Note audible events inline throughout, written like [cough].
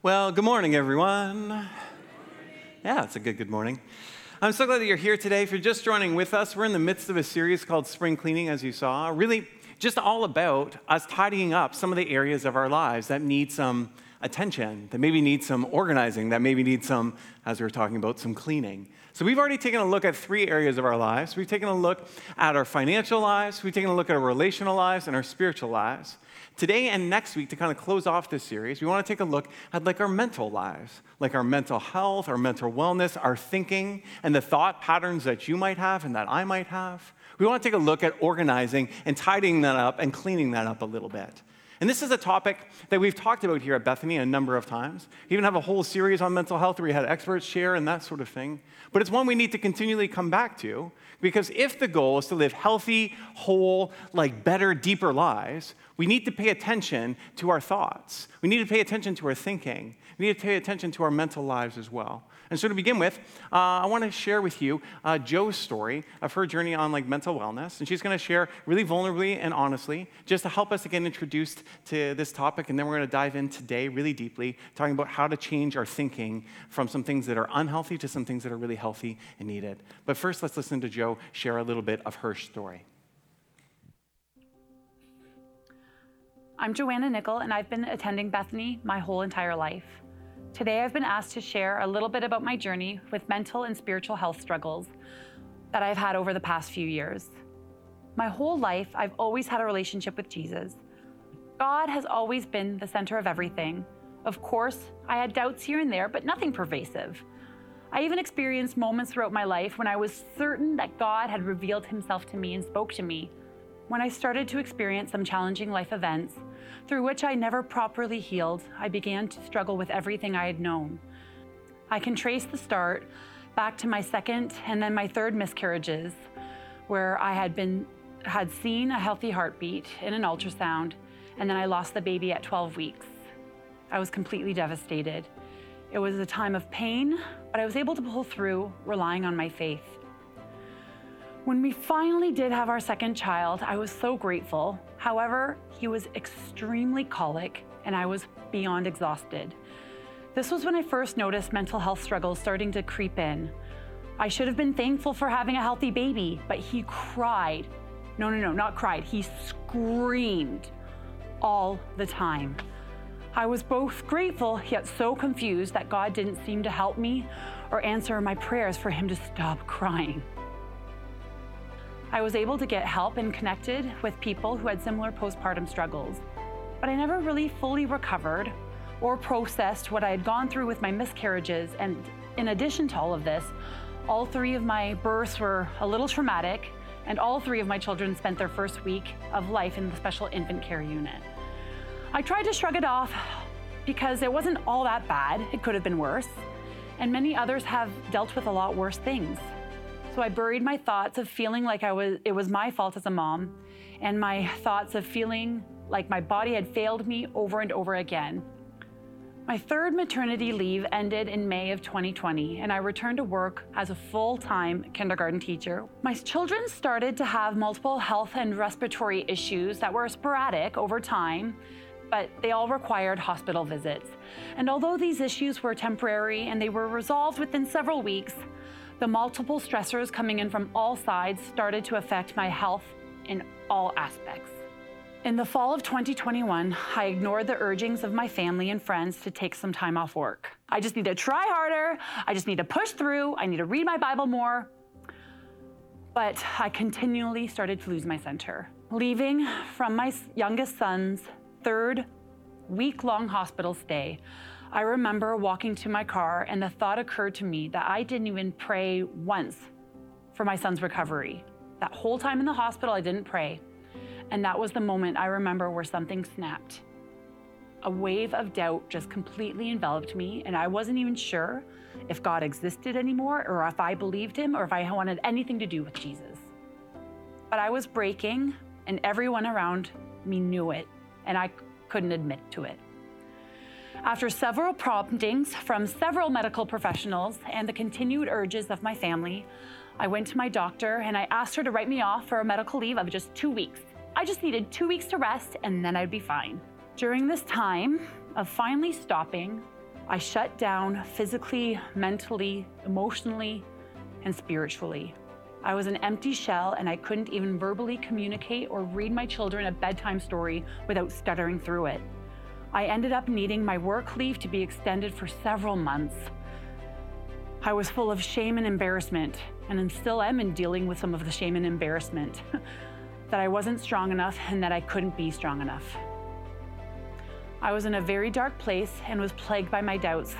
Well, good morning, everyone. Yeah, it's a good good morning. I'm so glad that you're here today. If you're just joining with us, we're in the midst of a series called Spring Cleaning, as you saw. Really, just all about us tidying up some of the areas of our lives that need some attention, that maybe need some organizing, that maybe need some, as we were talking about, some cleaning. So we've already taken a look at three areas of our lives. We've taken a look at our financial lives, we've taken a look at our relational lives, and our spiritual lives. Today and next week, to kind of close off this series, we want to take a look at like our mental lives, like our mental health, our mental wellness, our thinking, and the thought patterns that you might have and that I might have. We want to take a look at organizing and tidying that up and cleaning that up a little bit. And this is a topic that we've talked about here at Bethany a number of times. We even have a whole series on mental health where we had experts share and that sort of thing. But it's one we need to continually come back to because if the goal is to live healthy, whole, like better, deeper lives, we need to pay attention to our thoughts. We need to pay attention to our thinking. We need to pay attention to our mental lives as well. And so to begin with, uh, I want to share with you uh, Jo's story of her journey on like mental wellness, and she's going to share really vulnerably and honestly, just to help us to get introduced to this topic. And then we're going to dive in today really deeply, talking about how to change our thinking from some things that are unhealthy to some things that are really healthy and needed. But first, let's listen to Jo share a little bit of her story. I'm Joanna Nickel, and I've been attending Bethany my whole entire life. Today, I've been asked to share a little bit about my journey with mental and spiritual health struggles that I've had over the past few years. My whole life, I've always had a relationship with Jesus. God has always been the center of everything. Of course, I had doubts here and there, but nothing pervasive. I even experienced moments throughout my life when I was certain that God had revealed himself to me and spoke to me. When I started to experience some challenging life events, through which I never properly healed, I began to struggle with everything I had known. I can trace the start back to my second and then my third miscarriages, where I had been had seen a healthy heartbeat in an ultrasound, and then I lost the baby at 12 weeks. I was completely devastated. It was a time of pain, but I was able to pull through, relying on my faith. When we finally did have our second child, I was so grateful. However, he was extremely colic and I was beyond exhausted. This was when I first noticed mental health struggles starting to creep in. I should have been thankful for having a healthy baby, but he cried. No, no, no, not cried. He screamed all the time. I was both grateful yet so confused that God didn't seem to help me or answer my prayers for him to stop [laughs] crying. I was able to get help and connected with people who had similar postpartum struggles, but I never really fully recovered or processed what I had gone through with my miscarriages. And in addition to all of this, all three of my births were a little traumatic, and all three of my children spent their first week of life in the special infant care unit. I tried to shrug it off because it wasn't all that bad, it could have been worse, and many others have dealt with a lot worse things. So I buried my thoughts of feeling like I was it was my fault as a mom and my thoughts of feeling like my body had failed me over and over again. My third maternity leave ended in May of 2020, and I returned to work as a full time kindergarten teacher. My children started to have multiple health and respiratory issues that were sporadic over time, but they all required hospital visits. And although these issues were temporary and they were resolved within several weeks, the multiple stressors coming in from all sides started to affect my health in all aspects. In the fall of 2021, I ignored the urgings of my family and friends to take some time off work. I just need to try harder. I just need to push through. I need to read my Bible more. But I continually started to lose my center. Leaving from my youngest son's third week long hospital stay, I remember walking to my car, and the thought occurred to me that I didn't even pray once for my son's recovery. That whole time in the hospital, I didn't pray. And that was the moment I remember where something snapped. A wave of doubt just completely enveloped me, and I wasn't even sure if God existed anymore, or if I believed him, or if I wanted anything to do with Jesus. But I was breaking, and everyone around me knew it, and I couldn't admit to it. After several promptings from several medical professionals and the continued urges of my family, I went to my doctor and I asked her to write me off for a medical leave of just two weeks. I just needed two weeks to rest and then I'd be fine. During this time of finally stopping, I shut down physically, mentally, emotionally, and spiritually. I was an empty shell and I couldn't even verbally communicate or read my children a bedtime story without stuttering through it. I ended up needing my work leave to be extended for several months. I was full of shame and embarrassment, and I still am in dealing with some of the shame and embarrassment [laughs] that I wasn't strong enough and that I couldn't be strong enough. I was in a very dark place and was plagued by my doubts.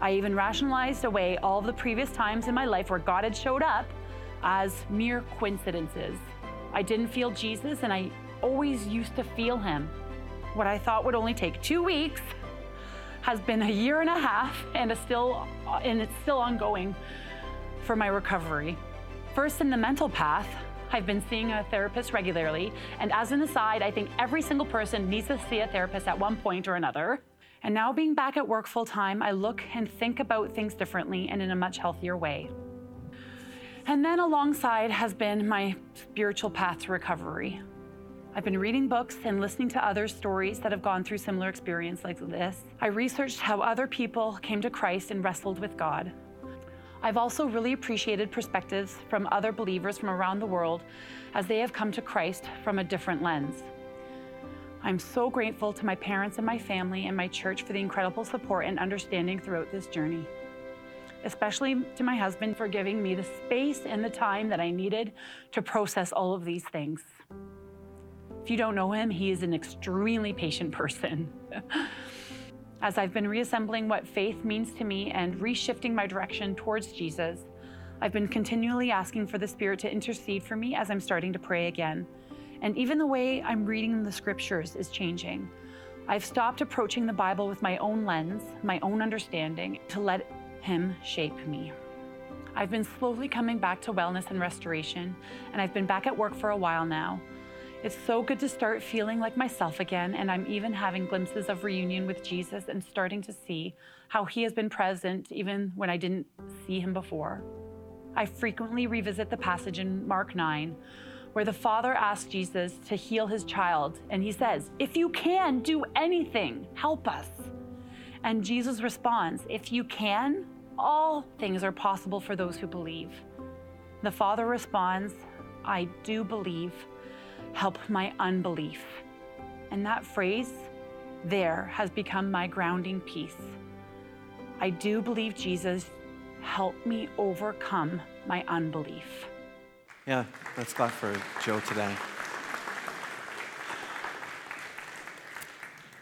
I even rationalized away all of the previous times in my life where God had showed up as mere coincidences. I didn't feel Jesus and I always used to feel him. What I thought would only take 2 weeks has been a year and a half and still and it's still ongoing for my recovery. First in the mental path, I've been seeing a therapist regularly. And as an aside, I think every single person needs to see a therapist at one point or another. And now, being back at work full time, I look and think about things differently and in a much healthier way. And then, alongside, has been my spiritual path to recovery. I've been reading books and listening to other stories that have gone through similar experience like this. I researched how other people came to Christ and wrestled with God. I've also really appreciated perspectives from other believers from around the world as they have come to Christ from a different lens. I'm so grateful to my parents and my family and my church for the incredible support and understanding throughout this journey. Especially to my husband for giving me the space and the time that I needed to process all of these things. If you don't know him, he is an extremely patient person. [laughs] As I've been reassembling what faith means to me and reshifting my direction towards Jesus, I've been continually asking for the Spirit to intercede for me as I'm starting to pray again. And even the way I'm reading the scriptures is changing. I've stopped approaching the Bible with my own lens, my own understanding, to let Him shape me. I've been slowly coming back to wellness and restoration, and I've been back at work for a while now. It's so good to start feeling like myself again, and I'm even having glimpses of reunion with Jesus and starting to see how He has been present even when I didn't see Him before. I frequently revisit the passage in Mark 9 where the father asks Jesus to heal his child, and he says, If you can do anything, help us. And Jesus responds, If you can, all things are possible for those who believe. The father responds, I do believe help my unbelief. And that phrase there has become my grounding piece. I do believe Jesus, help me overcome my unbelief. Yeah, let's clap for Jo today.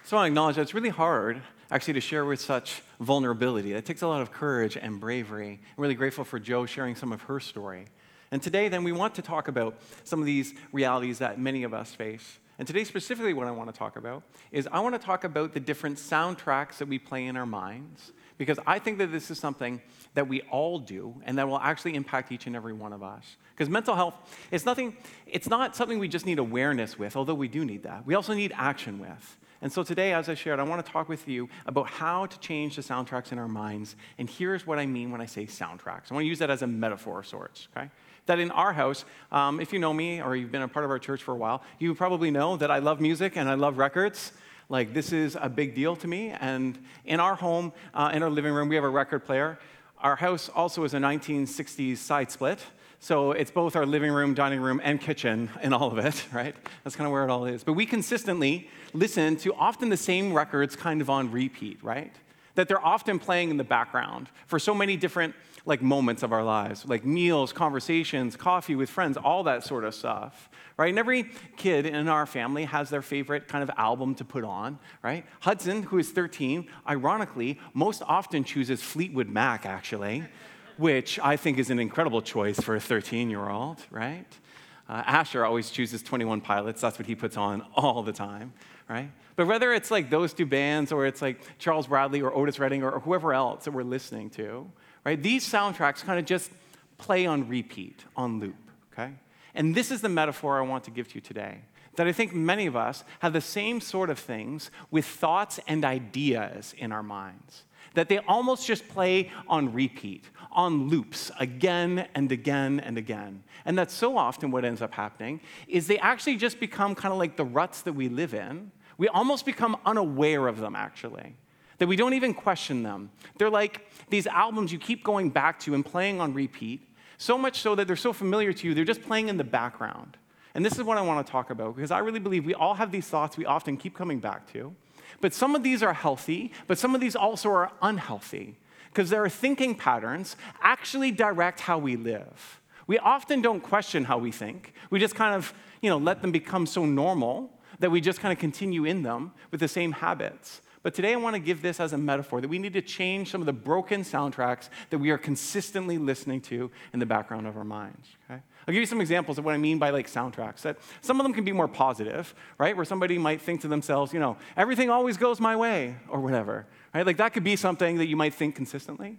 So I acknowledge that it's really hard actually to share with such vulnerability. It takes a lot of courage and bravery. I'm really grateful for Jo sharing some of her story. And today, then, we want to talk about some of these realities that many of us face. And today, specifically, what I want to talk about is I want to talk about the different soundtracks that we play in our minds, because I think that this is something that we all do and that will actually impact each and every one of us. Because mental health, it's, nothing, it's not something we just need awareness with, although we do need that. We also need action with. And so today, as I shared, I want to talk with you about how to change the soundtracks in our minds. And here's what I mean when I say soundtracks. I want to use that as a metaphor of sorts, okay? That in our house, um, if you know me or you've been a part of our church for a while, you probably know that I love music and I love records. Like, this is a big deal to me. And in our home, uh, in our living room, we have a record player. Our house also is a 1960s side split. So it's both our living room, dining room, and kitchen and all of it, [laughs] right? That's kind of where it all is. But we consistently listen to often the same records kind of on repeat, right? That they're often playing in the background for so many different like moments of our lives, like meals, conversations, coffee with friends, all that sort of stuff, right? And every kid in our family has their favorite kind of album to put on, right? Hudson, who is 13, ironically, most often chooses Fleetwood Mac, actually, which I think is an incredible choice for a 13 year old, right? Uh, Asher always chooses 21 Pilots. That's what he puts on all the time, right? But whether it's like those two bands or it's like Charles Bradley or Otis Redding or whoever else that we're listening to, right? These soundtracks kind of just play on repeat, on loop, okay? And this is the metaphor I want to give to you today. That I think many of us have the same sort of things with thoughts and ideas in our minds. That they almost just play on repeat, on loops, again and again and again. And that's so often what ends up happening is they actually just become kind of like the ruts that we live in. We almost become unaware of them, actually. That we don't even question them. They're like these albums you keep going back to and playing on repeat, so much so that they're so familiar to you, they're just playing in the background. And this is what I want to talk about because I really believe we all have these thoughts we often keep coming back to. But some of these are healthy, but some of these also are unhealthy because their thinking patterns actually direct how we live. We often don't question how we think. We just kind of, you know, let them become so normal that we just kind of continue in them with the same habits. But today I want to give this as a metaphor that we need to change some of the broken soundtracks that we are consistently listening to in the background of our minds. Okay? I'll give you some examples of what I mean by like soundtracks. That some of them can be more positive, right? Where somebody might think to themselves, you know, everything always goes my way or whatever. Right? Like that could be something that you might think consistently.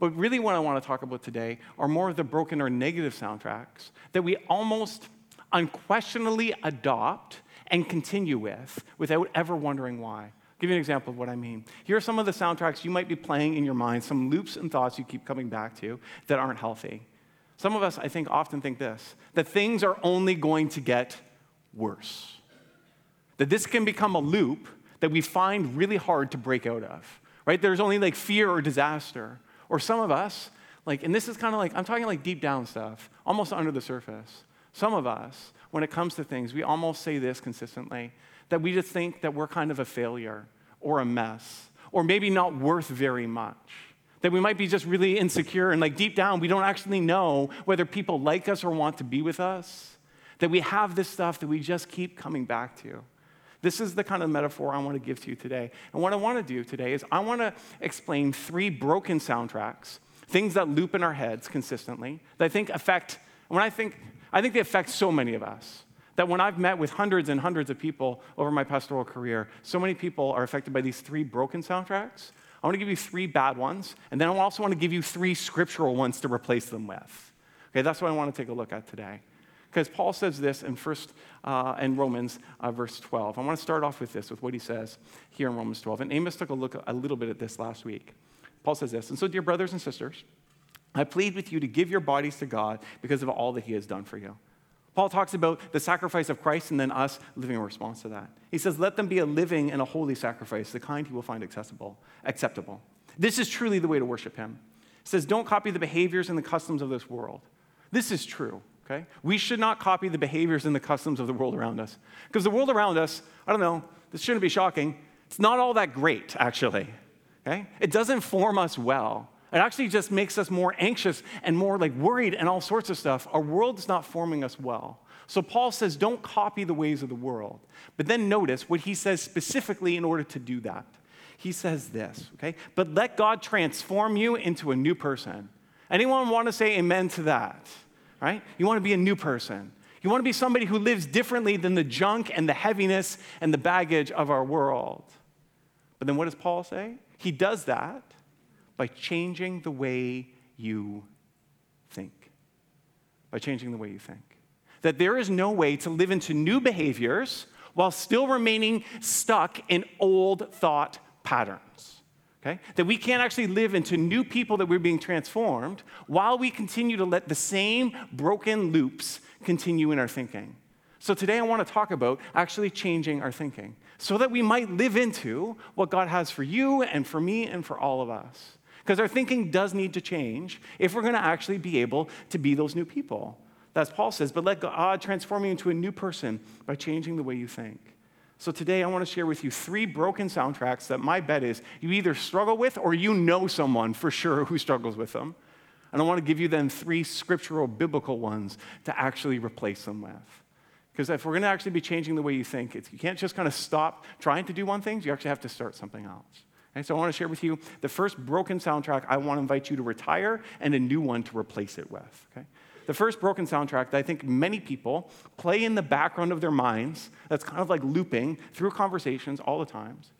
But really what I want to talk about today are more of the broken or negative soundtracks that we almost unquestionably adopt and continue with without ever wondering why give you an example of what I mean. Here are some of the soundtracks you might be playing in your mind, some loops and thoughts you keep coming back to that aren't healthy. Some of us, I think, often think this that things are only going to get worse. That this can become a loop that we find really hard to break out of, right? There's only like fear or disaster. Or some of us, like, and this is kind of like, I'm talking like deep down stuff, almost under the surface. Some of us, when it comes to things, we almost say this consistently that we just think that we're kind of a failure or a mess, or maybe not worth very much. That we might be just really insecure and like deep down, we don't actually know whether people like us or want to be with us. That we have this stuff that we just keep coming back to. This is the kind of metaphor I want to give to you today. And what I want to do today is I want to explain three broken soundtracks, things that loop in our heads consistently, that I think affect, when I think, I think they affect so many of us. That when I've met with hundreds and hundreds of people over my pastoral career, so many people are affected by these three broken soundtracks. I want to give you three bad ones, and then I also want to give you three scriptural ones to replace them with. Okay, that's what I want to take a look at today. Because Paul says this in first uh, in Romans uh, verse 12. I want to start off with this, with what he says here in Romans 12. And Amos took a look a little bit at this last week. Paul says this, and so, dear brothers and sisters, I plead with you to give your bodies to God because of all that he has done for you. Paul talks about the sacrifice of Christ and then us living in response to that. He says, Let them be a living and a holy sacrifice, the kind he will find accessible, acceptable. This is truly the way to worship him. He says, Don't copy the behaviors and the customs of this world. This is true, okay? We should not copy the behaviors and the customs of the world around us. Because the world around us, I don't know, this shouldn't be shocking, it's not all that great, actually, okay? It doesn't form us well. It actually just makes us more anxious and more like worried and all sorts of stuff. Our world is not forming us well. So Paul says, don't copy the ways of the world. But then notice what he says specifically in order to do that. He says this, okay? But let God transform you into a new person. Anyone want to say amen to that? Right? You want to be a new person. You want to be somebody who lives differently than the junk and the heaviness and the baggage of our world. But then what does Paul say? He does that by changing the way you think. By changing the way you think. That there is no way to live into new behaviors while still remaining stuck in old thought patterns. Okay? That we can't actually live into new people that we're being transformed while we continue to let the same broken loops continue in our thinking. So today I want to talk about actually changing our thinking so that we might live into what God has for you and for me and for all of us. Because our thinking does need to change if we're going to actually be able to be those new people. That's Paul says, but let God transform you into a new person by changing the way you think. So today I want to share with you three broken soundtracks that my bet is you either struggle with or you know someone for sure who struggles with them. And I want to give you then three scriptural biblical ones to actually replace them with. Because if we're going to actually be changing the way you think, you can't just kind of stop trying to do one thing, you actually have to start something else. And so I want to share with you the first broken soundtrack I want to invite you to retire and a new one to replace it with. Okay? The first broken soundtrack that I think many people play in the background of their minds, that's kind of like looping through conversations all the times,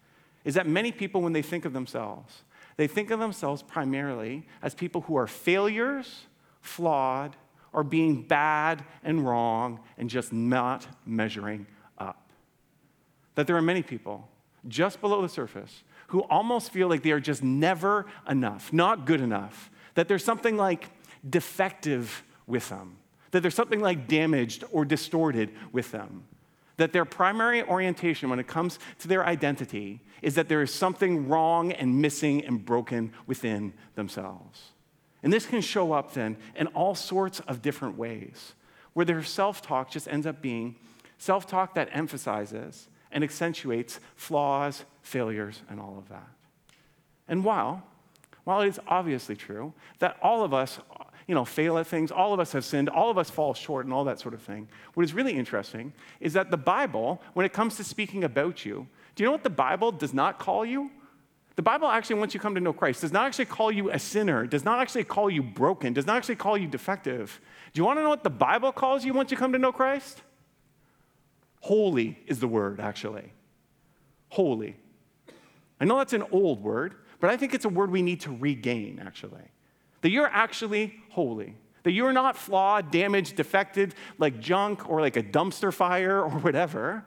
is that many people, when they think of themselves, they think of themselves primarily as people who are failures, flawed, or being bad and wrong and just not measuring up. That there are many people just below the surface who almost feel like they are just never enough, not good enough, that there's something like defective with them, that there's something like damaged or distorted with them, that their primary orientation when it comes to their identity is that there is something wrong and missing and broken within themselves. And this can show up then in all sorts of different ways, where their self talk just ends up being self talk that emphasizes and accentuates flaws, failures, and all of that. And while, while it is obviously true that all of us you know, fail at things. All of us have sinned. All of us fall short and all that sort of thing. What is really interesting is that the Bible, when it comes to speaking about you, do you know what the Bible does not call you? The Bible actually, once you come to know Christ, does not actually call you a sinner, does not actually call you broken, does not actually call you defective. Do you want to know what the Bible calls you once you come to know Christ? Holy is the word, actually. Holy. I know that's an old word, but I think it's a word we need to regain, actually that you're actually holy, that you're not flawed, damaged, defected, like junk or like a dumpster fire or whatever.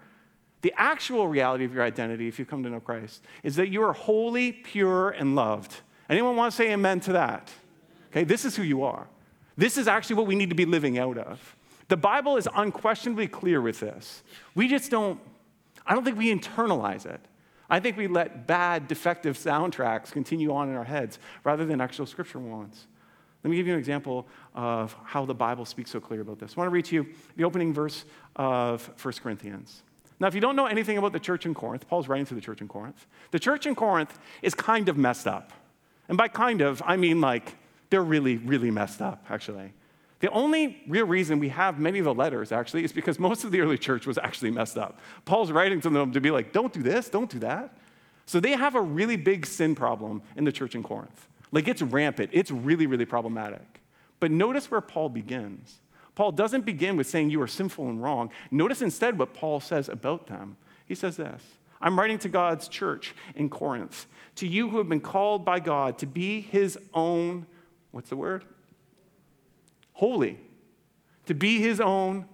The actual reality of your identity, if you come to know Christ, is that you are holy, pure, and loved. Anyone want to say amen to that? Okay, this is who you are. This is actually what we need to be living out of. The Bible is unquestionably clear with this. We just don't, I don't think we internalize it. I think we let bad, defective soundtracks continue on in our heads rather than actual scripture ones. Let me give you an example of how the Bible speaks so clear about this. I want to read to you the opening verse of 1 Corinthians. Now, if you don't know anything about the church in Corinth, Paul's writing to the church in Corinth. The church in Corinth is kind of messed up. And by kind of, I mean like they're really, really messed up, actually. The only real reason we have many of the letters, actually, is because most of the early church was actually messed up. Paul's writing to them to be like, don't do this, don't do that. So they have a really big sin problem in the church in Corinth. Like it's rampant, it's really, really problematic. But notice where Paul begins. Paul doesn't begin with saying you are sinful and wrong. Notice instead what Paul says about them. He says this I'm writing to God's church in Corinth, to you who have been called by God to be his own, what's the word? Holy, to be his own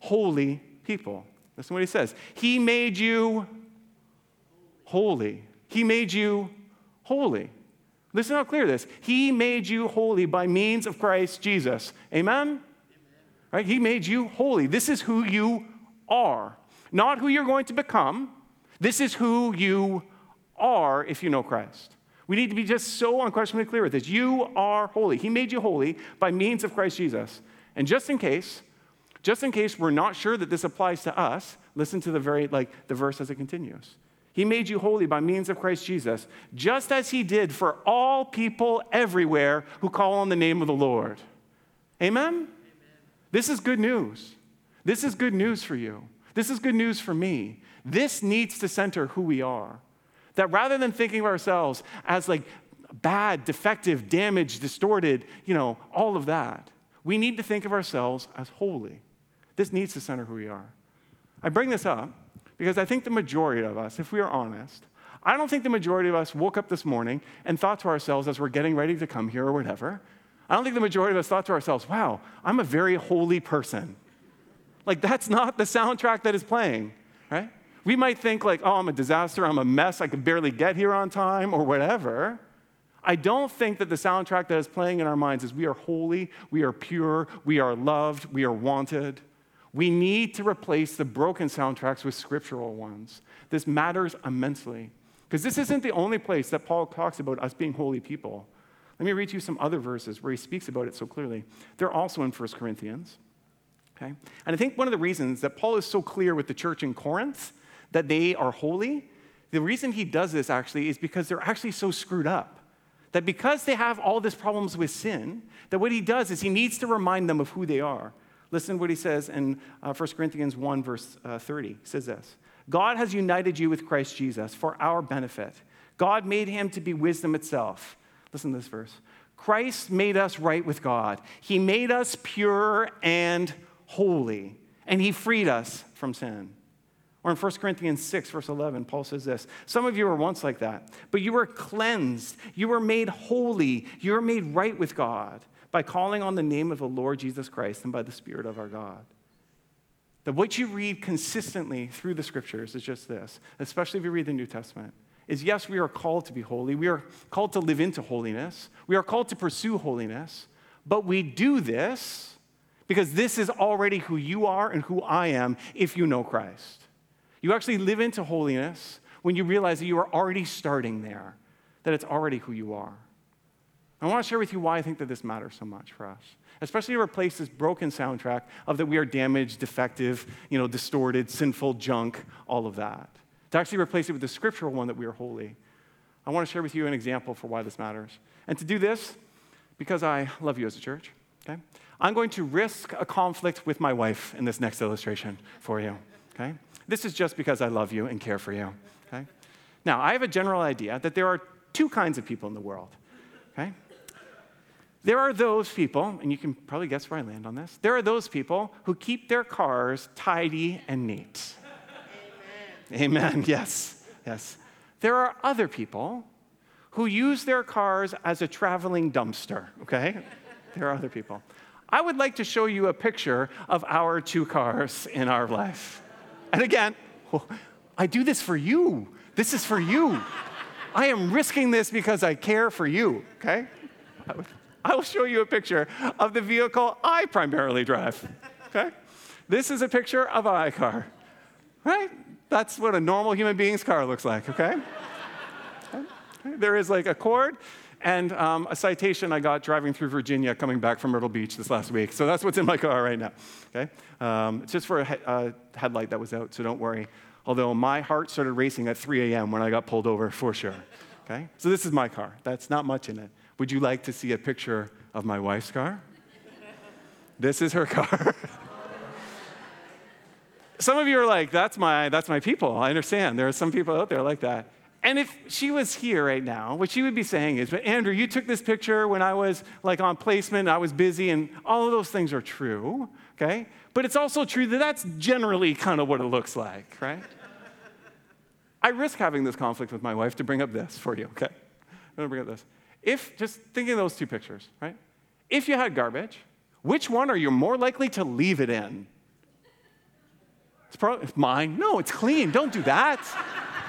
holy people. That's what he says. He made you holy. He made you holy. Listen how clear this. He made you holy by means of Christ Jesus. Amen? Amen? Right? He made you holy. This is who you are, not who you're going to become. This is who you are if you know Christ. We need to be just so unquestionably clear with this. You are holy. He made you holy by means of Christ Jesus. And just in case, just in case we're not sure that this applies to us, listen to the very like the verse as it continues. He made you holy by means of Christ Jesus, just as he did for all people everywhere who call on the name of the Lord. Amen? Amen. This is good news. This is good news for you. This is good news for me. This needs to center who we are. That rather than thinking of ourselves as like bad, defective, damaged, distorted, you know, all of that, we need to think of ourselves as holy. This needs to center who we are. I bring this up because I think the majority of us, if we are honest, I don't think the majority of us woke up this morning and thought to ourselves as we're getting ready to come here or whatever, I don't think the majority of us thought to ourselves, wow, I'm a very holy person. Like, that's not the soundtrack that is playing, right? We might think, like, oh, I'm a disaster, I'm a mess, I could barely get here on time, or whatever. I don't think that the soundtrack that is playing in our minds is we are holy, we are pure, we are loved, we are wanted. We need to replace the broken soundtracks with scriptural ones. This matters immensely. Because this isn't the only place that Paul talks about us being holy people. Let me read you some other verses where he speaks about it so clearly. They're also in 1 Corinthians. Okay? And I think one of the reasons that Paul is so clear with the church in Corinth that they are holy, the reason he does this actually is because they're actually so screwed up. That because they have all these problems with sin, that what he does is he needs to remind them of who they are. Listen to what he says in uh, 1 Corinthians 1, verse uh, 30. He says this God has united you with Christ Jesus for our benefit. God made him to be wisdom itself. Listen to this verse. Christ made us right with God. He made us pure and holy, and he freed us from sin. Or in 1 Corinthians 6, verse 11, Paul says this Some of you were once like that, but you were cleansed, you were made holy, you were made right with God by calling on the name of the Lord Jesus Christ and by the Spirit of our God. That what you read consistently through the scriptures is just this, especially if you read the New Testament, is yes, we are called to be holy. We are called to live into holiness. We are called to pursue holiness. But we do this Because this is already who you are and who I am if you know Christ. You actually live into holiness when you realize that you are already starting there, that it's already who you are. I want to share with you why I think that this matters so much for us, especially to replace this broken soundtrack of that we are damaged, defective, you know, distorted, sinful junk, all of that. To actually replace it with the scriptural one that we are holy. I want to share with you an example for why this matters. And to do this, because I love you as a church, okay, I'm going to risk a conflict with my wife in this next illustration for you, okay? This is just because I love you and care for you, okay? Now, I have a general idea that there are two kinds of people in the world, okay? There are those people, and you can probably guess where I land on this. There are those people who keep their cars tidy and neat. Amen. Amen. Yes. Yes. There are other people who use their cars as a traveling dumpster, okay? there are other people. I would like to show you a picture of our two cars in our life. And again, I do this for you. This is for you. I am risking this because I care for you, okay? I will show you a picture of the vehicle I primarily drive. Okay? This is a picture of a car. Right? That's what a normal human being's car looks like, okay? okay. There is like a cord and um, a citation I got driving through Virginia coming back from Myrtle Beach this last week. So that's what's in my car right now. Okay? Um, it's just for a, he- a headlight that was out, so don't worry. Although my heart started racing at 3 a.m. when I got pulled over, for sure. Okay? So this is my car. That's not much in it. Would you like to see a picture of my wife's car? this is her [laughs] car. some of you are like, that's my, that's my people. I understand. There are some people out there like that. And if she was here right now, what she would be saying is, but Andrew, you took this picture when I was like on placement, I was busy, and all of those things are true, okay? But it's also true that that's generally kind of what it looks like, right? I risk having this conflict with my wife to bring up this for you, okay? I'm gonna bring up this. If, just thinking of those two pictures, right? If you had garbage, which one are you more likely to leave it in? It's probably mine. No, it's clean. Don't do that.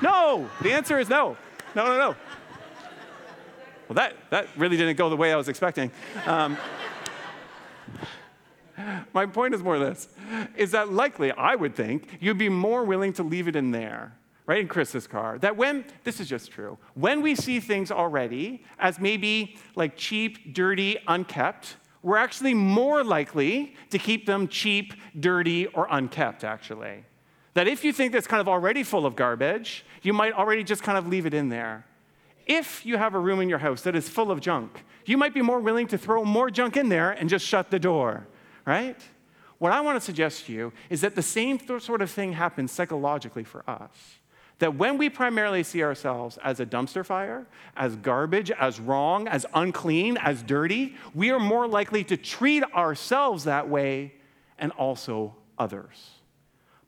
No, the answer is no. No, no, no. Well, that, that really didn't go the way I was expecting. Um, my point is more this is that likely, I would think, you'd be more willing to leave it in there right in Chris's car, that when, this is just true, when we see things already as maybe like cheap, dirty, unkept, we're actually more likely to keep them cheap, dirty, or unkept, actually. That if you think that's kind of already full of garbage, you might already just kind of leave it in there. If you have a room in your house that is full of junk, you might be more willing to throw more junk in there and just shut the door, right? What I want to suggest to you is that the same sort of thing happens psychologically for us that when we primarily see ourselves as a dumpster fire, as garbage, as wrong, as unclean, as dirty, we are more likely to treat ourselves that way and also others.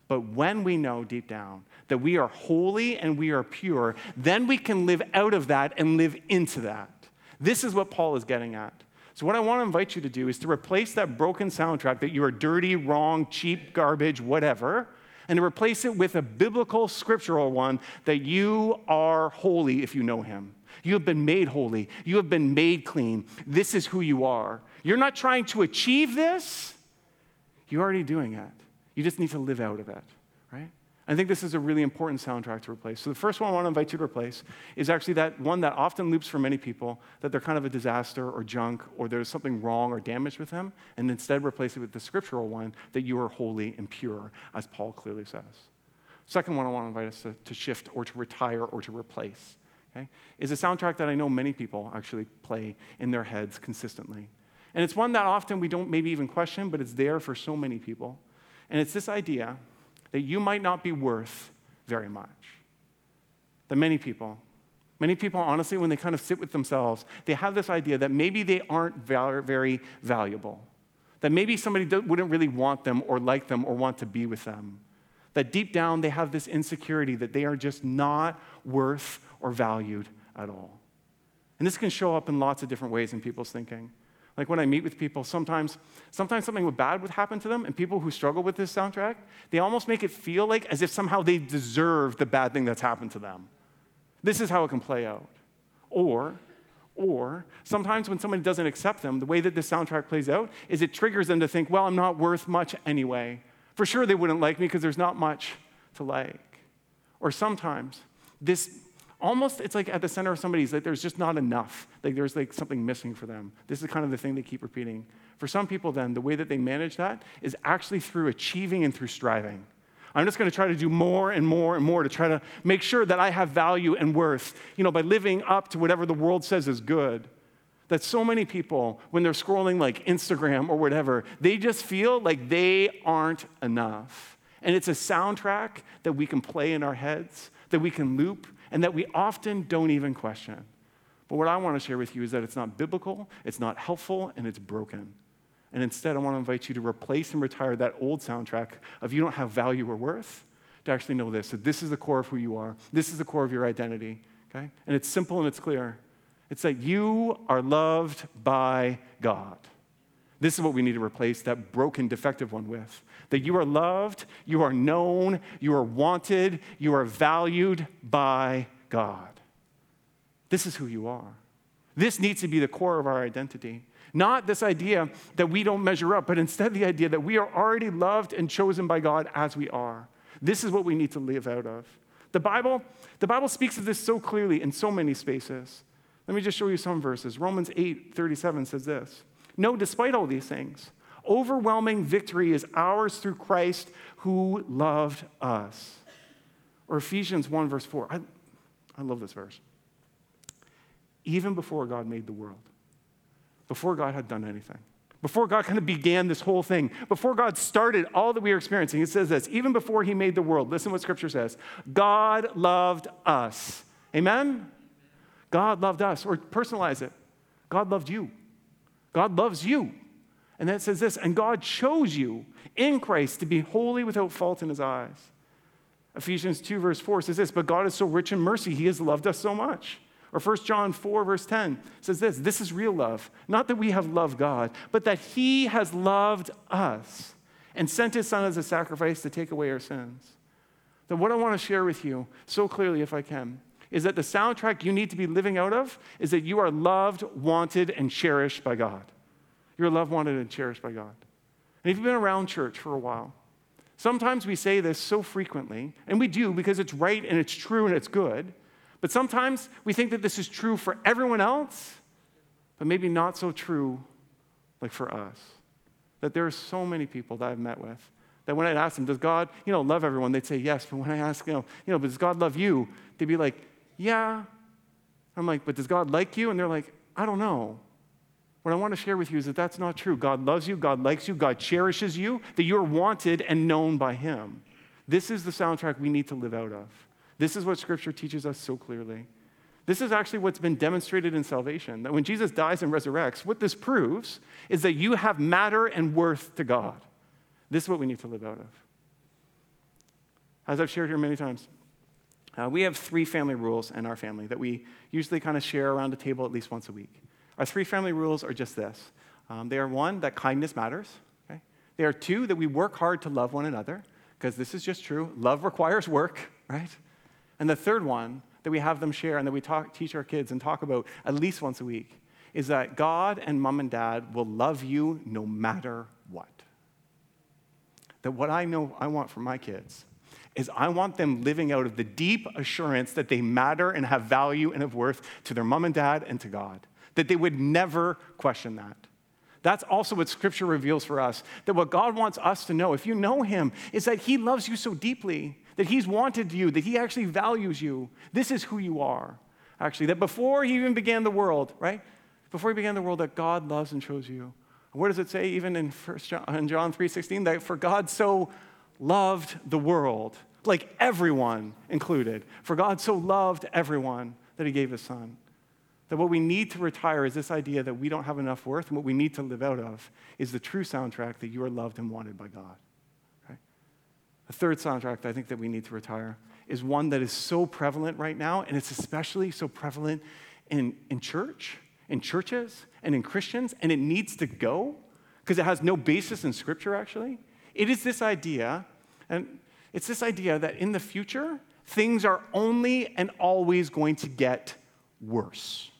But when we know deep down that we are holy and we are pure, then we can live out of that and live into that. This is what Paul is getting at. So, what I want to invite you to do is to replace that broken soundtrack that you are dirty, wrong, cheap, garbage, whatever and to replace it with a biblical, scriptural one that you are holy if you know Him. You have been made holy. You have been made clean. This is who you are. You're not trying to achieve this, you're already doing it. You just need to live out of it, right? I think this is a really important soundtrack to replace. So, the first one I want to invite you to replace is actually that one that often loops for many people that they're kind of a disaster or junk or there's something wrong or damaged with them, and instead replace it with the scriptural one that you are holy and pure, as Paul clearly says. Second one I want to invite us to, to shift or to retire or to replace okay, is a soundtrack that I know many people actually play in their heads consistently. And it's one that often we don't maybe even question, but it's there for so many people. And it's this idea that you might not be worth very much. That many people, many people, honestly, when they kind of sit with themselves, they have this idea that maybe they aren't very valuable. That maybe somebody wouldn't really want them or like them or want to be with them. That deep down they have this insecurity that they are just not worth or valued at all. And this can show up in lots of different ways in people's thinking. Like when I meet with people, sometimes, sometimes something bad would happen to them, and people who struggle with this soundtrack, they almost make it feel like as if somehow they deserve the bad thing that's happened to them. This is how it can play out. Or, Or sometimes when somebody doesn't accept them, the way that this soundtrack plays out is it triggers them to think, well, I'm not worth much anyway. For sure they wouldn't like me because there's not much to like. Or sometimes this almost it's like at the center of somebody's like there's just not enough. Like there's like something missing for them. This is kind of the thing they keep repeating. For some people, then, the way that they manage that is actually through achieving and through striving. I'm just going to try to do more and more and more to try to make sure that I have value and worth, you know, by living up to whatever the world says is good. That so many people, when they're scrolling like Instagram or whatever, they just feel like they aren't enough. And it's a soundtrack that we can play in our heads, that we can loop, and that we often don't even question. But what I want to share with you is that it's not biblical, it's not helpful, and it's broken. And instead, I want to invite you to replace and retire that old soundtrack of you don't have value or worth to actually know this that this is the core of who you are. This is the core of your identity. Okay? And it's simple and it's clear. It's that you are loved by God. This is what we need to replace that broken, defective one with. That you are loved, you are known, you are wanted, you are valued by God. This is who you are. This needs to be the core of our identity. Not this idea that we don't measure up, but instead the idea that we are already loved and chosen by God as we are. This is what we need to live out of. The Bible, the Bible speaks of this so clearly in so many spaces. Let me just show you some verses. Romans 8 37 says this No, despite all these things, overwhelming victory is ours through Christ who loved us. Or Ephesians 1, verse 4. I, I love this verse. Even before God made the world, before God had done anything. Before God kind of began this whole thing, before God started all that we are experiencing, it says this even before He made the world, listen what Scripture says God loved us. Amen? God loved us. Or personalize it God loved you. God loves you. And then it says this, and God chose you in Christ to be holy without fault in his eyes. Ephesians 2, verse 4 says this, but God is so rich in mercy, he has loved us so much or 1 John 4, verse 10 says this this is real love. Not that we have loved God, but that He has loved us and sent His Son as a sacrifice to take away our sins. That what I want to share with you so clearly, if I can, is that the soundtrack you need to be living out of is that you are loved, wanted, and cherished by God. You're loved, wanted, and cherished by God. And if you've been around church for a while, sometimes we say this so frequently, and we do because it's right and it's true and it's good. But sometimes we think that this is true for everyone else, but maybe not so true like for us. That there are so many people that I've met with that when I'd ask them, does God, you know, love everyone? They'd say yes. But when I ask, you know, you know, but does God love you? They'd be like, yeah. I'm like, but does God like you? And they're like, I don't know. What I want to share with you is that that's not true. God loves you, God likes you, God cherishes you, that you're wanted and known by Him. This is the soundtrack we need to live out of. This is what Scripture teaches us so clearly. This is actually what's been demonstrated in salvation that when Jesus dies and resurrects, what this proves is that you have matter and worth to God. This is what we need to live out of. As I've shared here many times, uh, we have three family rules in our family that we usually kind of share around the table at least once a week. Our three family rules are just this um, they are one, that kindness matters. Okay? They are two, that we work hard to love one another, because this is just true. Love requires work, [laughs] right? And the third one that we have them share and that we talk, teach our kids and talk about at least once a week is that God and mom and dad will love you no matter what. That what I know I want for my kids is I want them living out of the deep assurance that they matter and have value and have worth to their mom and dad and to God. That they would never question that. That's also what Scripture reveals for us. That what God wants us to know, if you know Him, is that He loves you so deeply that He's wanted you, that He actually values you. This is who you are, actually. That before He even began the world, right? Before He began the world, that God loves and chose you. What does it say even in, First John, in John 3.16? That for God so loved the world, like everyone included. For God so loved everyone that He gave His Son. That what we need to retire is this idea that we don't have enough worth, and what we need to live out of is the true soundtrack that you are loved and wanted by God. Right? The third soundtrack that I think that we need to retire is one that is so prevalent right now, and it's especially so prevalent in, in church, in churches, and in Christians, and it needs to go because it has no basis in Scripture, actually. It is this idea, and it's this idea that in the future, things are only and always going to get worse.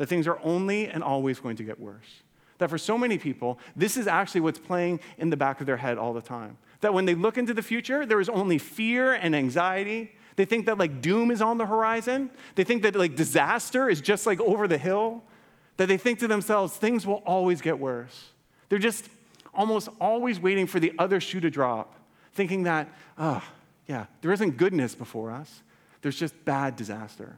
that things are only and always going to get worse. That for so many people, this is actually what's playing in the back of their head all the time. That when they look into the future, there is only fear and anxiety. They think that like doom is on the horizon. They think that like disaster is just like over the hill. That they think to themselves, things will always get worse. They're just almost always waiting for the other shoe to drop, thinking that, oh, yeah, there isn't goodness before us. There's just bad disaster.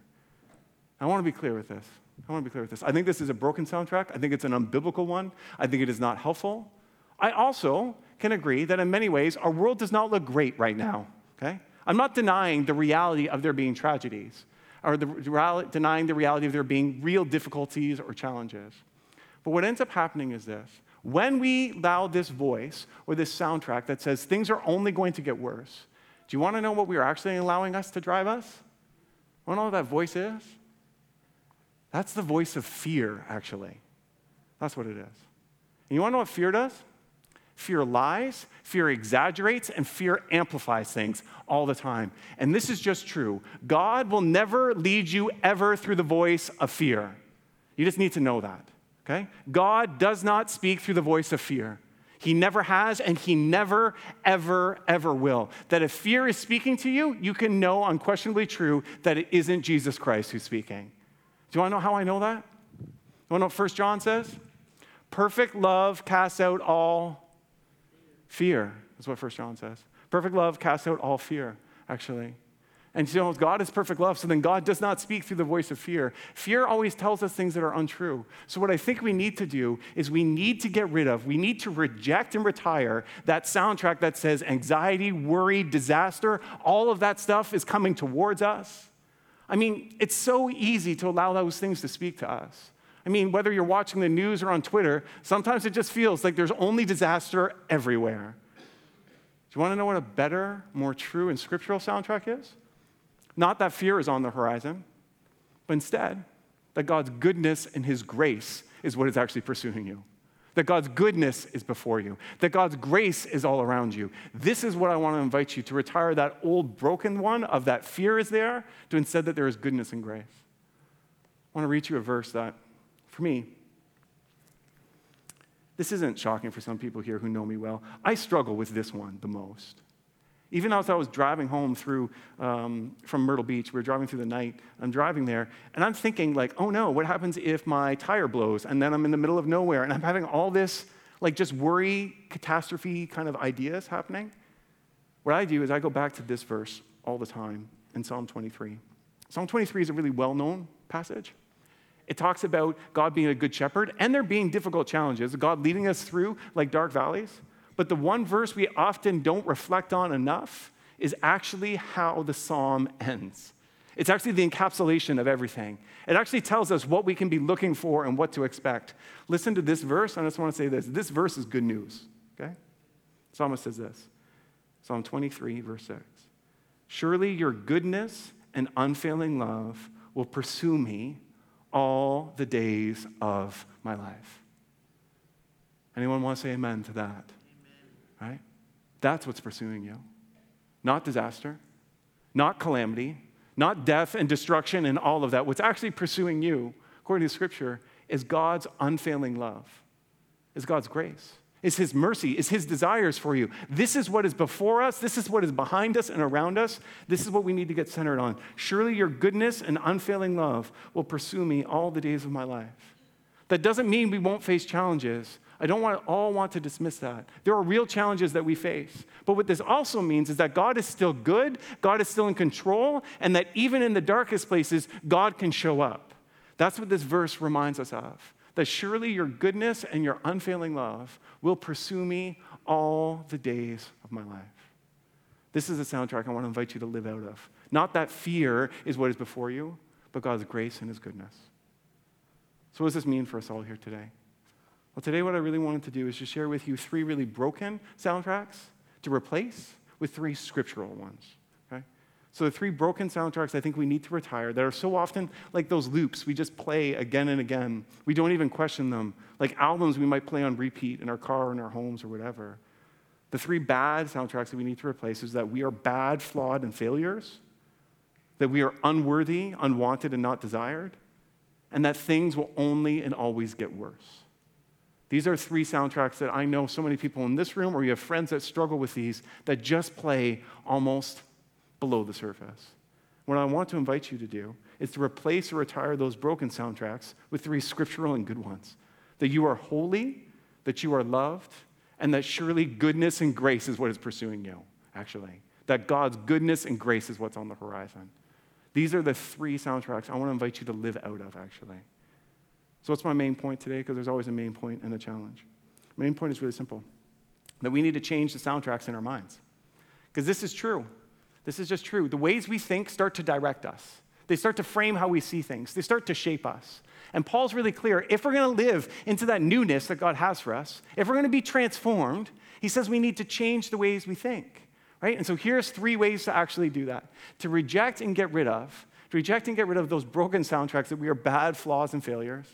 I want to be clear with this. I want to be clear with this. I think this is a broken soundtrack. I think it's an unbiblical one. I think it is not helpful. I also can agree that in many ways, our world does not look great right now, okay? I'm not denying the reality of there being tragedies or the, denying the reality of there being real difficulties or challenges. But what ends up happening is this when we allow this voice or this soundtrack that says things are only going to get worse, do you want to know what we are actually allowing us to drive us? Want to know what that voice is? That's the voice of fear, actually. That's what it is. And you want to know what fear does? Fear lies, fear exaggerates, and fear amplifies things all the time. And this is just true. God will never lead you ever through the voice of fear. You just need to know that, okay? God does not speak through the voice of fear. He never has, and he never, ever, ever will. That if fear is speaking to you, you can know unquestionably true that it isn't Jesus Christ who's speaking. Do you want to know how I know that? You want to know what 1 John says? Perfect love casts out all fear. That's what 1 John says. Perfect love casts out all fear, actually. And you know, God is perfect love, so then God does not speak through the voice of fear. Fear always tells us things that are untrue. So, what I think we need to do is we need to get rid of, we need to reject and retire that soundtrack that says anxiety, worry, disaster, all of that stuff is coming towards us. I mean, it's so easy to allow those things to speak to us. I mean, whether you're watching the news or on Twitter, sometimes it just feels like there's only disaster everywhere. Do you want to know what a better, more true and scriptural soundtrack is? Not that fear is on the horizon, but instead that God's goodness and His grace is what is actually pursuing you. That God's goodness is before you, that God's grace is all around you. This is what I want to invite you to retire that old broken one of that fear is there to instead that there is goodness and grace. I want to read you a verse that, for me, this isn't shocking for some people here who know me well. I struggle with this one the most. Even as I was driving home through um, from Myrtle Beach, we were driving through the night. I'm driving there, and I'm thinking like, oh no, what happens if my tire blows and then I'm in the middle of nowhere and I'm having all this like just worry, catastrophe kind of ideas happening? What I do is I go back to this verse all the time in Psalm 23. Psalm 23 is a really well-known passage. It talks about God being a good shepherd and there being difficult challenges, God leading us through like dark valleys. But the one verse we often don't reflect on enough is actually how the psalm ends. It's actually the encapsulation of everything. It actually tells us what we can be looking for and what to expect. Listen to this verse. I just want to say this. This verse is good news, okay? Psalmist says this Psalm 23, verse 6. Surely your goodness and unfailing love will pursue me all the days of my life. Anyone want to say amen to that? Right? That's what's pursuing you. Not disaster, not calamity, not death and destruction and all of that. What's actually pursuing you, according to Scripture, is God's unfailing love, is God's grace, is His mercy, is His desires for you. This is what is before us, this is what is behind us and around us. This is what we need to get centered on. Surely your goodness and unfailing love will pursue me all the days of my life. That doesn't mean we won't face challenges. I don't want all want to dismiss that. There are real challenges that we face. But what this also means is that God is still good, God is still in control, and that even in the darkest places, God can show up. That's what this verse reminds us of. That surely your goodness and your unfailing love will pursue me all the days of my life. This is a soundtrack I want to invite you to live out of. Not that fear is what is before you, but God's grace and his goodness. So, what does this mean for us all here today? Well, today, what I really wanted to do is to share with you three really broken soundtracks to replace with three scriptural ones. Okay? So, the three broken soundtracks I think we need to retire that are so often like those loops we just play again and again. We don't even question them, like albums we might play on repeat in our car, or in our homes, or whatever. The three bad soundtracks that we need to replace is that we are bad, flawed, and failures, that we are unworthy, unwanted, and not desired, and that things will only and always get worse. These are three soundtracks that I know so many people in this room, or you have friends that struggle with these, that just play almost below the surface. What I want to invite you to do is to replace or retire those broken soundtracks with three scriptural and good ones that you are holy, that you are loved, and that surely goodness and grace is what is pursuing you, actually. That God's goodness and grace is what's on the horizon. These are the three soundtracks I want to invite you to live out of, actually. So, what's my main point today? Because there's always a main point and a challenge. Main point is really simple that we need to change the soundtracks in our minds. Because this is true. This is just true. The ways we think start to direct us, they start to frame how we see things, they start to shape us. And Paul's really clear if we're going to live into that newness that God has for us, if we're going to be transformed, he says we need to change the ways we think. Right? And so here's three ways to actually do that to reject and get rid of, to reject and get rid of those broken soundtracks that we are bad, flaws, and failures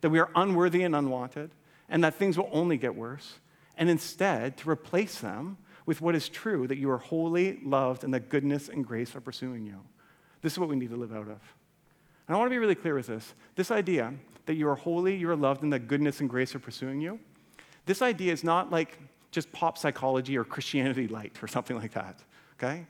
that we are unworthy and unwanted, and that things will only get worse, and instead to replace them with what is true that you are holy, loved, and that goodness and grace are pursuing you. This is what we need to live out of. And I want to be really clear with this. This idea that you are holy, you are loved, and that goodness and grace are pursuing you, this idea is not like just pop psychology or Christianity light or something like that, okay?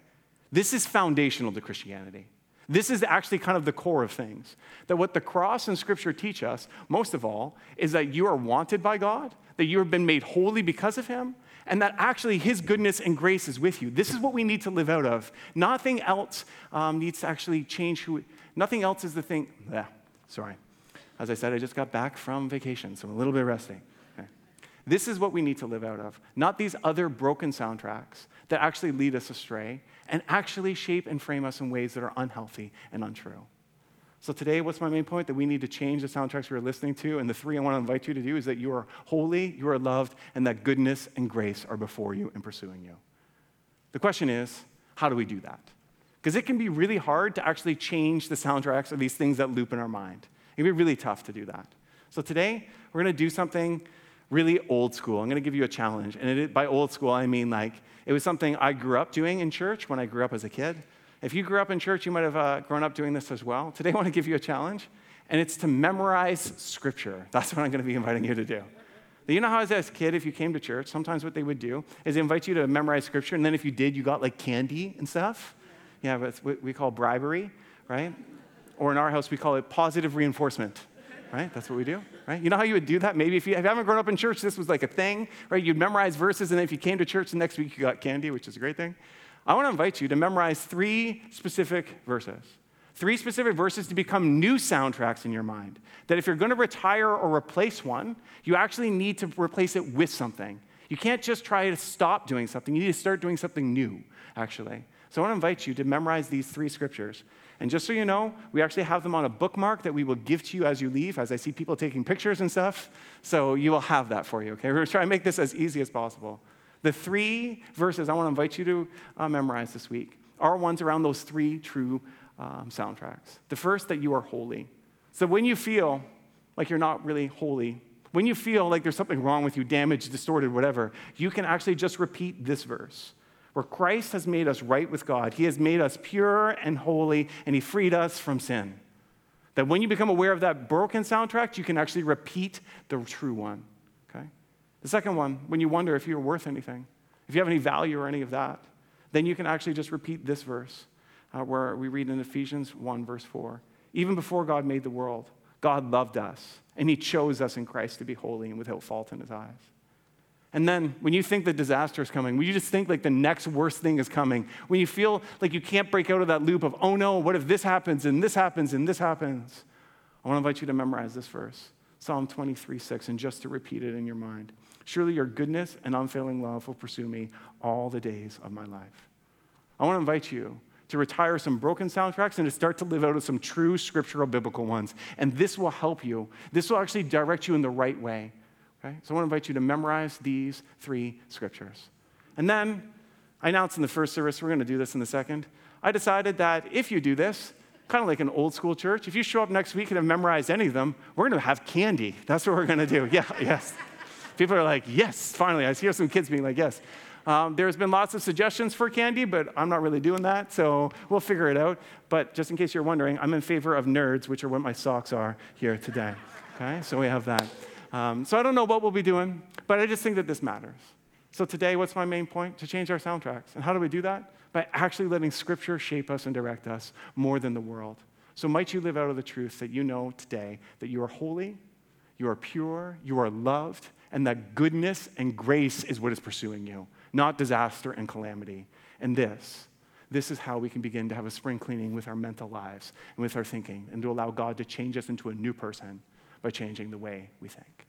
This is foundational to Christianity. This is actually kind of the core of things. That what the cross and scripture teach us, most of all, is that you are wanted by God, that you have been made holy because of Him, and that actually His goodness and grace is with you. This is what we need to live out of. Nothing else um, needs to actually change who, nothing else is the thing. Yeah, sorry. As I said, I just got back from vacation, so I'm a little bit resting. This is what we need to live out of, not these other broken soundtracks that actually lead us astray and actually shape and frame us in ways that are unhealthy and untrue. So, today, what's my main point? That we need to change the soundtracks we're listening to. And the three I want to invite you to do is that you are holy, you are loved, and that goodness and grace are before you and pursuing you. The question is, how do we do that? Because it can be really hard to actually change the soundtracks of these things that loop in our mind. It can be really tough to do that. So, today, we're going to do something really old school. I'm going to give you a challenge. And it, by old school, I mean like it was something I grew up doing in church when I grew up as a kid. If you grew up in church, you might have uh, grown up doing this as well. Today, I want to give you a challenge, and it's to memorize scripture. That's what I'm going to be inviting you to do. You know how, as a kid, if you came to church, sometimes what they would do is they invite you to memorize scripture, and then if you did, you got like candy and stuff. Yeah, that's what we call bribery, right? Or in our house, we call it positive reinforcement right? That's what we do, right? You know how you would do that? Maybe if you, if you haven't grown up in church, this was like a thing, right? You'd memorize verses, and then if you came to church the next week, you got candy, which is a great thing. I want to invite you to memorize three specific verses. Three specific verses to become new soundtracks in your mind. That if you're going to retire or replace one, you actually need to replace it with something. You can't just try to stop doing something, you need to start doing something new, actually. So I want to invite you to memorize these three scriptures. And just so you know, we actually have them on a bookmark that we will give to you as you leave, as I see people taking pictures and stuff. So you will have that for you, okay? We're going to try to make this as easy as possible. The three verses I want to invite you to uh, memorize this week are ones around those three true um, soundtracks. The first, that you are holy. So when you feel like you're not really holy, when you feel like there's something wrong with you, damaged, distorted, whatever, you can actually just repeat this verse where Christ has made us right with God. He has made us pure and holy, and He freed us from sin. That when you become aware of that broken soundtrack, you can actually repeat the true one. Okay? The second one, when you wonder if you're worth anything, if you have any value or any of that, then you can actually just repeat this verse uh, where we read in Ephesians 1, verse 4. Even before God made the world, God loved us, and He chose us in Christ to be holy and without fault in His eyes. And then when you think the disaster is coming, when you just think like the next worst thing is coming, when you feel like you can't break out of that loop of, oh no, what if this happens and this happens and this happens? I want to invite you to memorize this verse Psalm 23, 6, and just to repeat it in your mind. Surely your goodness and unfailing love will pursue me all the days of my life. I want to invite you to retire some broken soundtracks and to start to live out of some true scriptural biblical ones. And this will help you. This will actually direct you in the right way. Okay? So I want to invite you to memorize these three scriptures. And then I announced in the first service, we're going to do this in the second. I decided that if you do this, kind of like an old school church, if you show up next week and have memorized any of them, we're going to have candy. That's what we're going to do. [laughs] Yeah, yes. People are like, yes, finally. I see some kids being like, yes. Um, there's been lots of suggestions for candy, but I'm not really doing that, so we'll figure it out. But just in case you're wondering, I'm in favor of nerds, which are what my socks are here today. Okay, so we have that. Um, so I don't know what we'll be doing, but I just think that this matters. So today, what's my main point? To change our soundtracks. And how do we do that? By actually letting Scripture shape us and direct us more than the world. So might you live out of the truth that you know today that you are holy, you are pure, you are loved, and that goodness and grace is what is pursuing you, not disaster and calamity. And this, this is how we can begin to have a spring cleaning with our mental lives and with our thinking, and to allow God to change us into a new person by changing the way we think.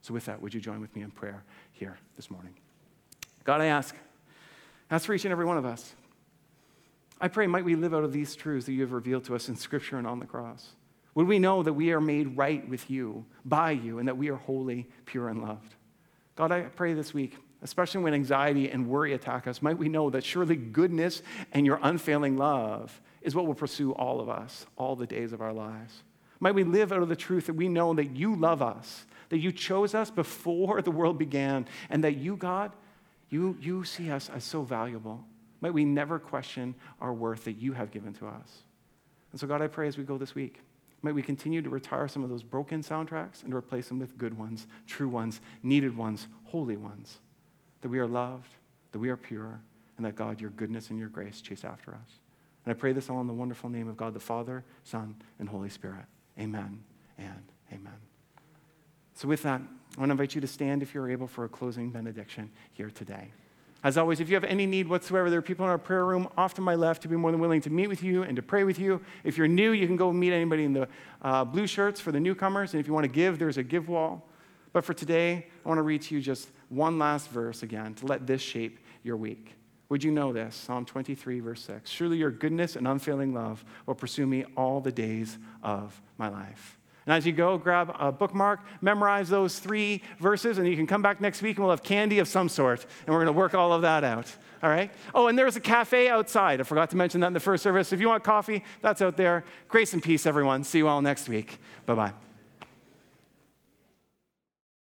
So, with that, would you join with me in prayer here this morning? God, I ask, ask for each and every one of us. I pray, might we live out of these truths that you have revealed to us in Scripture and on the cross. Would we know that we are made right with you, by you, and that we are holy, pure, and loved? God, I pray this week, especially when anxiety and worry attack us, might we know that surely goodness and your unfailing love is what will pursue all of us all the days of our lives. Might we live out of the truth that we know that you love us, that you chose us before the world began, and that you, God, you, you see us as so valuable. Might we never question our worth that you have given to us. And so, God, I pray as we go this week, might we continue to retire some of those broken soundtracks and replace them with good ones, true ones, needed ones, holy ones. That we are loved, that we are pure, and that God, your goodness and your grace chase after us. And I pray this all in the wonderful name of God the Father, Son, and Holy Spirit. Amen and amen. So, with that, I want to invite you to stand if you're able for a closing benediction here today. As always, if you have any need whatsoever, there are people in our prayer room off to my left to be more than willing to meet with you and to pray with you. If you're new, you can go meet anybody in the uh, blue shirts for the newcomers. And if you want to give, there's a give wall. But for today, I want to read to you just one last verse again to let this shape your week. Would you know this? Psalm 23, verse 6. Surely your goodness and unfailing love will pursue me all the days of my life. And as you go, grab a bookmark, memorize those three verses, and you can come back next week and we'll have candy of some sort, and we're going to work all of that out. All right? Oh, and there's a cafe outside. I forgot to mention that in the first service. If you want coffee, that's out there. Grace and peace, everyone. See you all next week. Bye bye.